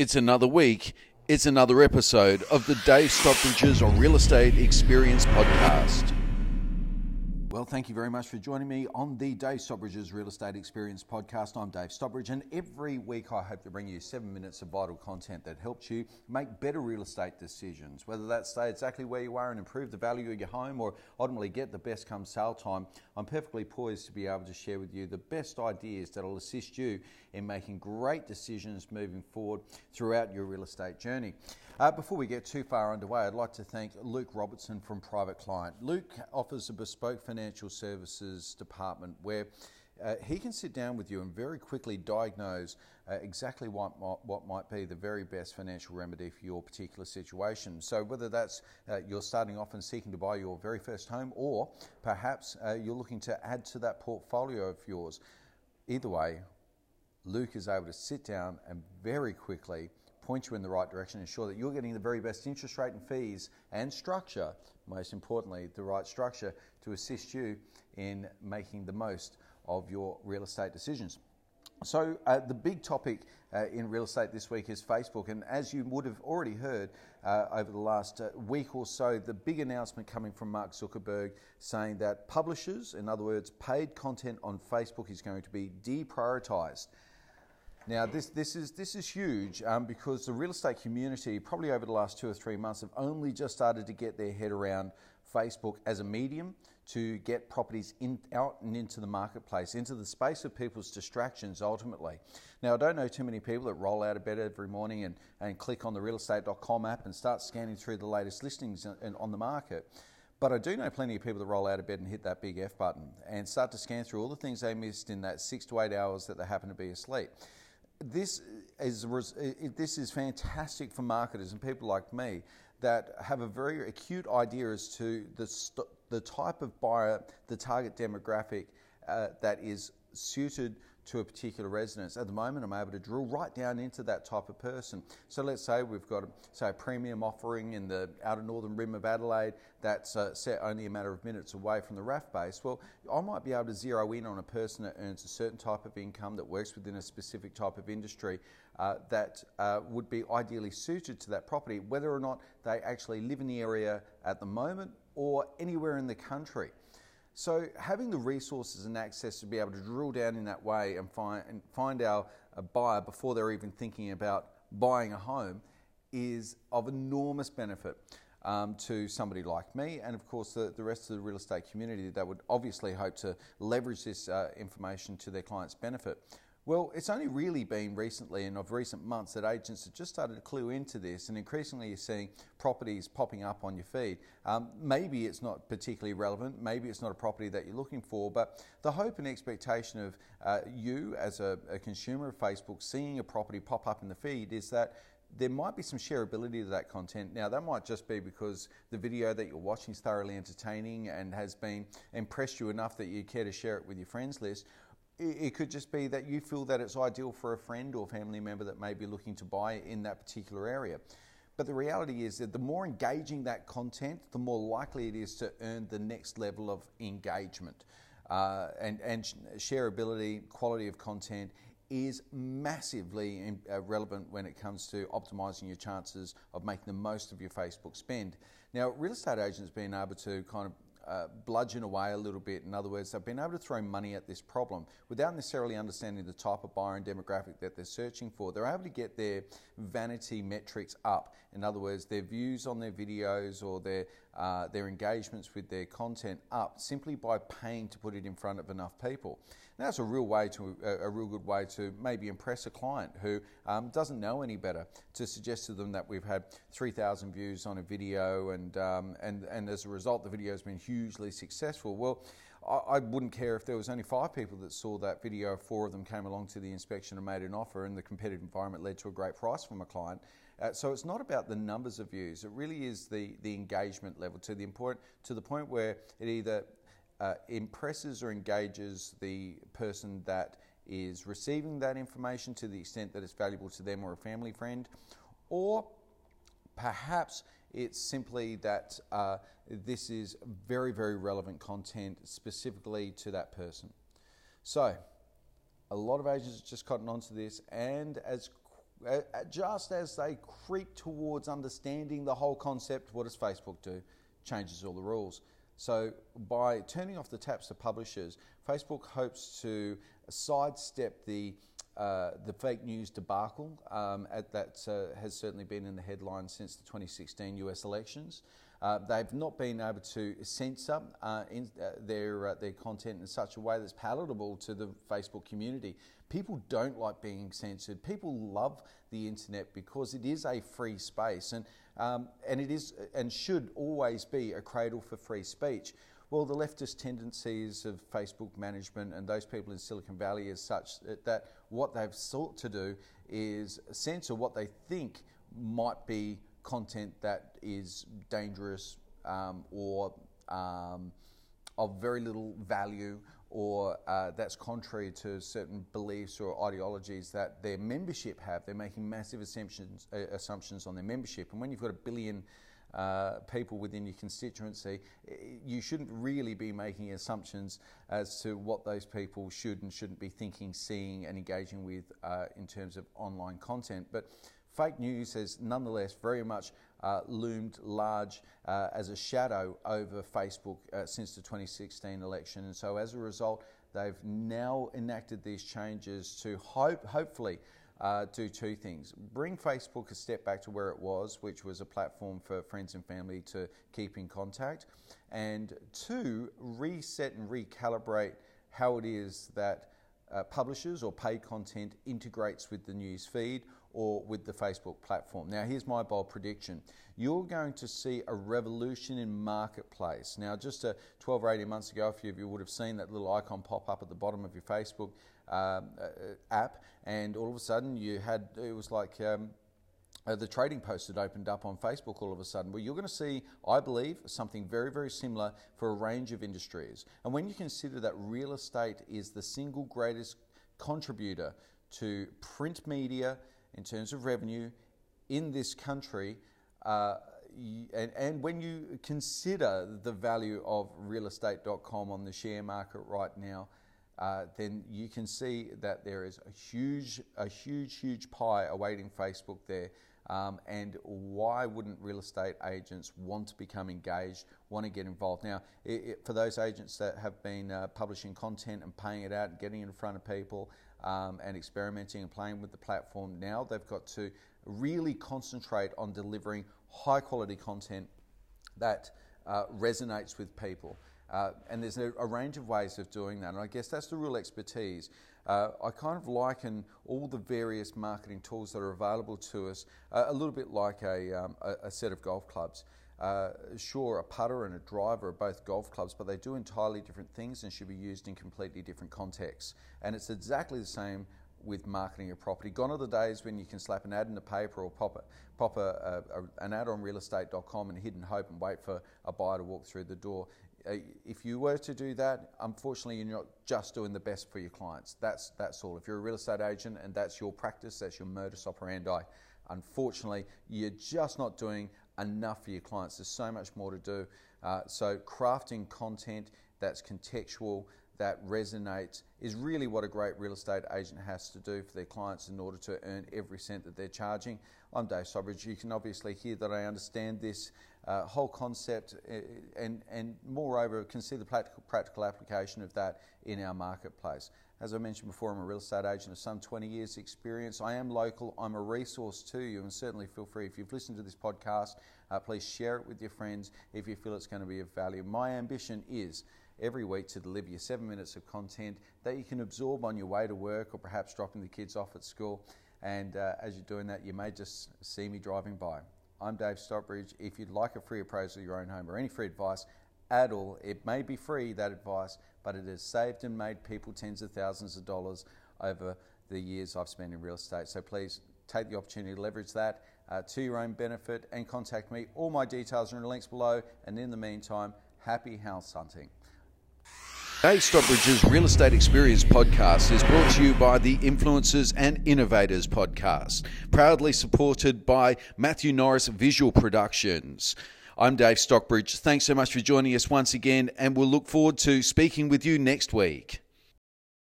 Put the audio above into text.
It's another week. It's another episode of the Dave Stockbridge's on Real Estate Experience Podcast. Well, thank you very much for joining me on the Dave Stockbridge's Real Estate Experience Podcast. I'm Dave Stockbridge, and every week I hope to bring you seven minutes of vital content that helps you make better real estate decisions. Whether that's stay exactly where you are and improve the value of your home, or ultimately get the best come sale time, I'm perfectly poised to be able to share with you the best ideas that will assist you in making great decisions moving forward throughout your real estate journey. Uh, before we get too far underway, I'd like to thank Luke Robertson from Private Client. Luke offers a bespoke financial services department where uh, he can sit down with you and very quickly diagnose uh, exactly what might, what might be the very best financial remedy for your particular situation. So, whether that's uh, you're starting off and seeking to buy your very first home, or perhaps uh, you're looking to add to that portfolio of yours, either way, Luke is able to sit down and very quickly point you in the right direction, ensure that you're getting the very best interest rate and fees and structure, most importantly, the right structure to assist you in making the most of your real estate decisions. So, uh, the big topic uh, in real estate this week is Facebook. And as you would have already heard uh, over the last uh, week or so, the big announcement coming from Mark Zuckerberg saying that publishers, in other words, paid content on Facebook, is going to be deprioritized. Now, this, this, is, this is huge um, because the real estate community, probably over the last two or three months, have only just started to get their head around Facebook as a medium to get properties in, out and into the marketplace, into the space of people's distractions ultimately. Now, I don't know too many people that roll out of bed every morning and, and click on the realestate.com app and start scanning through the latest listings on the market. But I do know plenty of people that roll out of bed and hit that big F button and start to scan through all the things they missed in that six to eight hours that they happen to be asleep this is this is fantastic for marketers and people like me that have a very acute idea as to the the type of buyer, the target demographic uh, that is suited to a particular residence. At the moment, I'm able to drill right down into that type of person. So let's say we've got, say, a premium offering in the outer northern rim of Adelaide that's uh, set only a matter of minutes away from the RAF base. Well, I might be able to zero in on a person that earns a certain type of income, that works within a specific type of industry, uh, that uh, would be ideally suited to that property, whether or not they actually live in the area at the moment or anywhere in the country. So having the resources and access to be able to drill down in that way and find and find our buyer before they're even thinking about buying a home is of enormous benefit um, to somebody like me, and of course the, the rest of the real estate community that would obviously hope to leverage this uh, information to their clients' benefit. Well, it's only really been recently and of recent months that agents have just started to clue into this, and increasingly you're seeing properties popping up on your feed. Um, maybe it's not particularly relevant, maybe it's not a property that you're looking for, but the hope and expectation of uh, you as a, a consumer of Facebook seeing a property pop up in the feed is that there might be some shareability to that content. Now, that might just be because the video that you're watching is thoroughly entertaining and has been impressed you enough that you care to share it with your friends list it could just be that you feel that it's ideal for a friend or family member that may be looking to buy in that particular area. But the reality is that the more engaging that content, the more likely it is to earn the next level of engagement. Uh, and, and shareability, quality of content is massively uh, relevant when it comes to optimizing your chances of making the most of your Facebook spend. Now, real estate agents being able to kind of uh, bludgeon away a little bit. In other words, they've been able to throw money at this problem without necessarily understanding the type of buyer and demographic that they're searching for. They're able to get their vanity metrics up. In other words, their views on their videos or their uh, their engagements with their content up simply by paying to put it in front of enough people. Now, that's a real way to a, a real good way to maybe impress a client who um, doesn't know any better. To suggest to them that we've had 3,000 views on a video and um, and and as a result, the video has been hugely successful. Well. I, wouldn't care if there was only five people that saw that video, four of them came along to the inspection and made an offer, and the competitive environment led to a great price from a client. Uh, so it's not about the numbers of views. It really is the, the engagement level to the important to the point where it either uh, impresses or engages the person that is receiving that information to the extent that it's valuable to them or a family friend, or perhaps it's simply that uh, this is very, very relevant content specifically to that person. So, a lot of agents have just gotten onto this, and as just as they creep towards understanding the whole concept, what does Facebook do? Changes all the rules. So, by turning off the taps to publishers, Facebook hopes to sidestep the uh, the fake news debacle um, at, that uh, has certainly been in the headlines since the 2016 US elections. Uh, they've not been able to censor uh, in, uh, their their content in such a way that's palatable to the Facebook community. People don't like being censored. People love the internet because it is a free space, and um, and it is and should always be a cradle for free speech. Well, the leftist tendencies of Facebook management and those people in Silicon Valley is such that, what they've sought to do is censor what they think might be content that is dangerous um, or um, of very little value or uh, that's contrary to certain beliefs or ideologies that their membership have. They're making massive assumptions, uh, assumptions on their membership. And when you've got a billion uh, people within your constituency, you shouldn't really be making assumptions as to what those people should and shouldn't be thinking, seeing, and engaging with uh, in terms of online content. But fake news has nonetheless very much uh, loomed large uh, as a shadow over Facebook uh, since the 2016 election. And so as a result, they've now enacted these changes to hope, hopefully uh, do two things. Bring Facebook a step back to where it was, which was a platform for friends and family to keep in contact. And two, reset and recalibrate how it is that uh, publishers or paid content integrates with the news feed or with the Facebook platform. Now, here's my bold prediction. You're going to see a revolution in marketplace. Now, just uh, 12 or 18 months ago, a few of you would have seen that little icon pop up at the bottom of your Facebook um, uh, app, and all of a sudden you had, it was like, um, uh, the trading post had opened up on Facebook all of a sudden. Well, you're going to see, I believe, something very, very similar for a range of industries. And when you consider that real estate is the single greatest contributor to print media in terms of revenue in this country, uh, and, and, when you consider the value of realestate.com on the share market right now, uh, then you can see that there is a huge, a huge, huge pie awaiting Facebook there. Um, and why wouldn't real estate agents want to become engaged, want to get involved? Now, it, it, for those agents that have been uh, publishing content and paying it out and getting in front of people um, and experimenting and playing with the platform, now they've got to really concentrate on delivering high quality content that uh, resonates with people. Uh, and there's a, a, range of ways of doing that. And I guess that's the real expertise. Uh, I kind of liken all the various marketing tools that are available to us uh, a little bit like a, um, a, a set of golf clubs. Uh, sure, a putter and a driver are both golf clubs, but they do entirely different things and should be used in completely different contexts. And it's exactly the same with marketing a property. Gone are the days when you can slap an ad in the paper or pop, a, pop a, a, an ad on realestate.com and hidden hope and wait for a buyer to walk through the door. Uh, if you were to do that, unfortunately, you're not just doing the best for your clients. That's, that's all. If you're a real estate agent and that's your practice, that's your modus operandi, unfortunately, you're just not doing enough for your clients. There's so much more to do. Uh, so, crafting content that's contextual, that resonates, is really what a great real estate agent has to do for their clients in order to earn every cent that they're charging. I'm Dave Stockbridge. You can obviously hear that I understand this uh, whole concept uh, and, and moreover can see the practical, practical application of that in our marketplace. As I mentioned before, I'm a real estate agent of some 20 years experience. I am local. I'm a resource to you and certainly feel free if you've listened to this podcast, uh, please share it with your friends if you feel it's going to be of value. My ambition is every week to deliver you seven minutes of content that you can absorb on your way to work or perhaps dropping the kids off at school. And uh, as you're doing that, you may just see me driving by. I'm Dave Stockbridge. If you'd like a free appraisal of your own home or any free advice at all, it may be free, that advice, but it has saved and made people tens of thousands of dollars over the years I've spent in real estate. So please take the opportunity to leverage that uh, to your own benefit and contact me. All my details are in the links below. And in the meantime, happy house hunting. Dave Stockbridge's Real Estate Experience podcast is brought to you by the Influencers and Innovators podcast, proudly supported by Matthew Norris Visual Productions. I'm Dave Stockbridge. Thanks so much for joining us once again, and we'll look forward to speaking with you next week.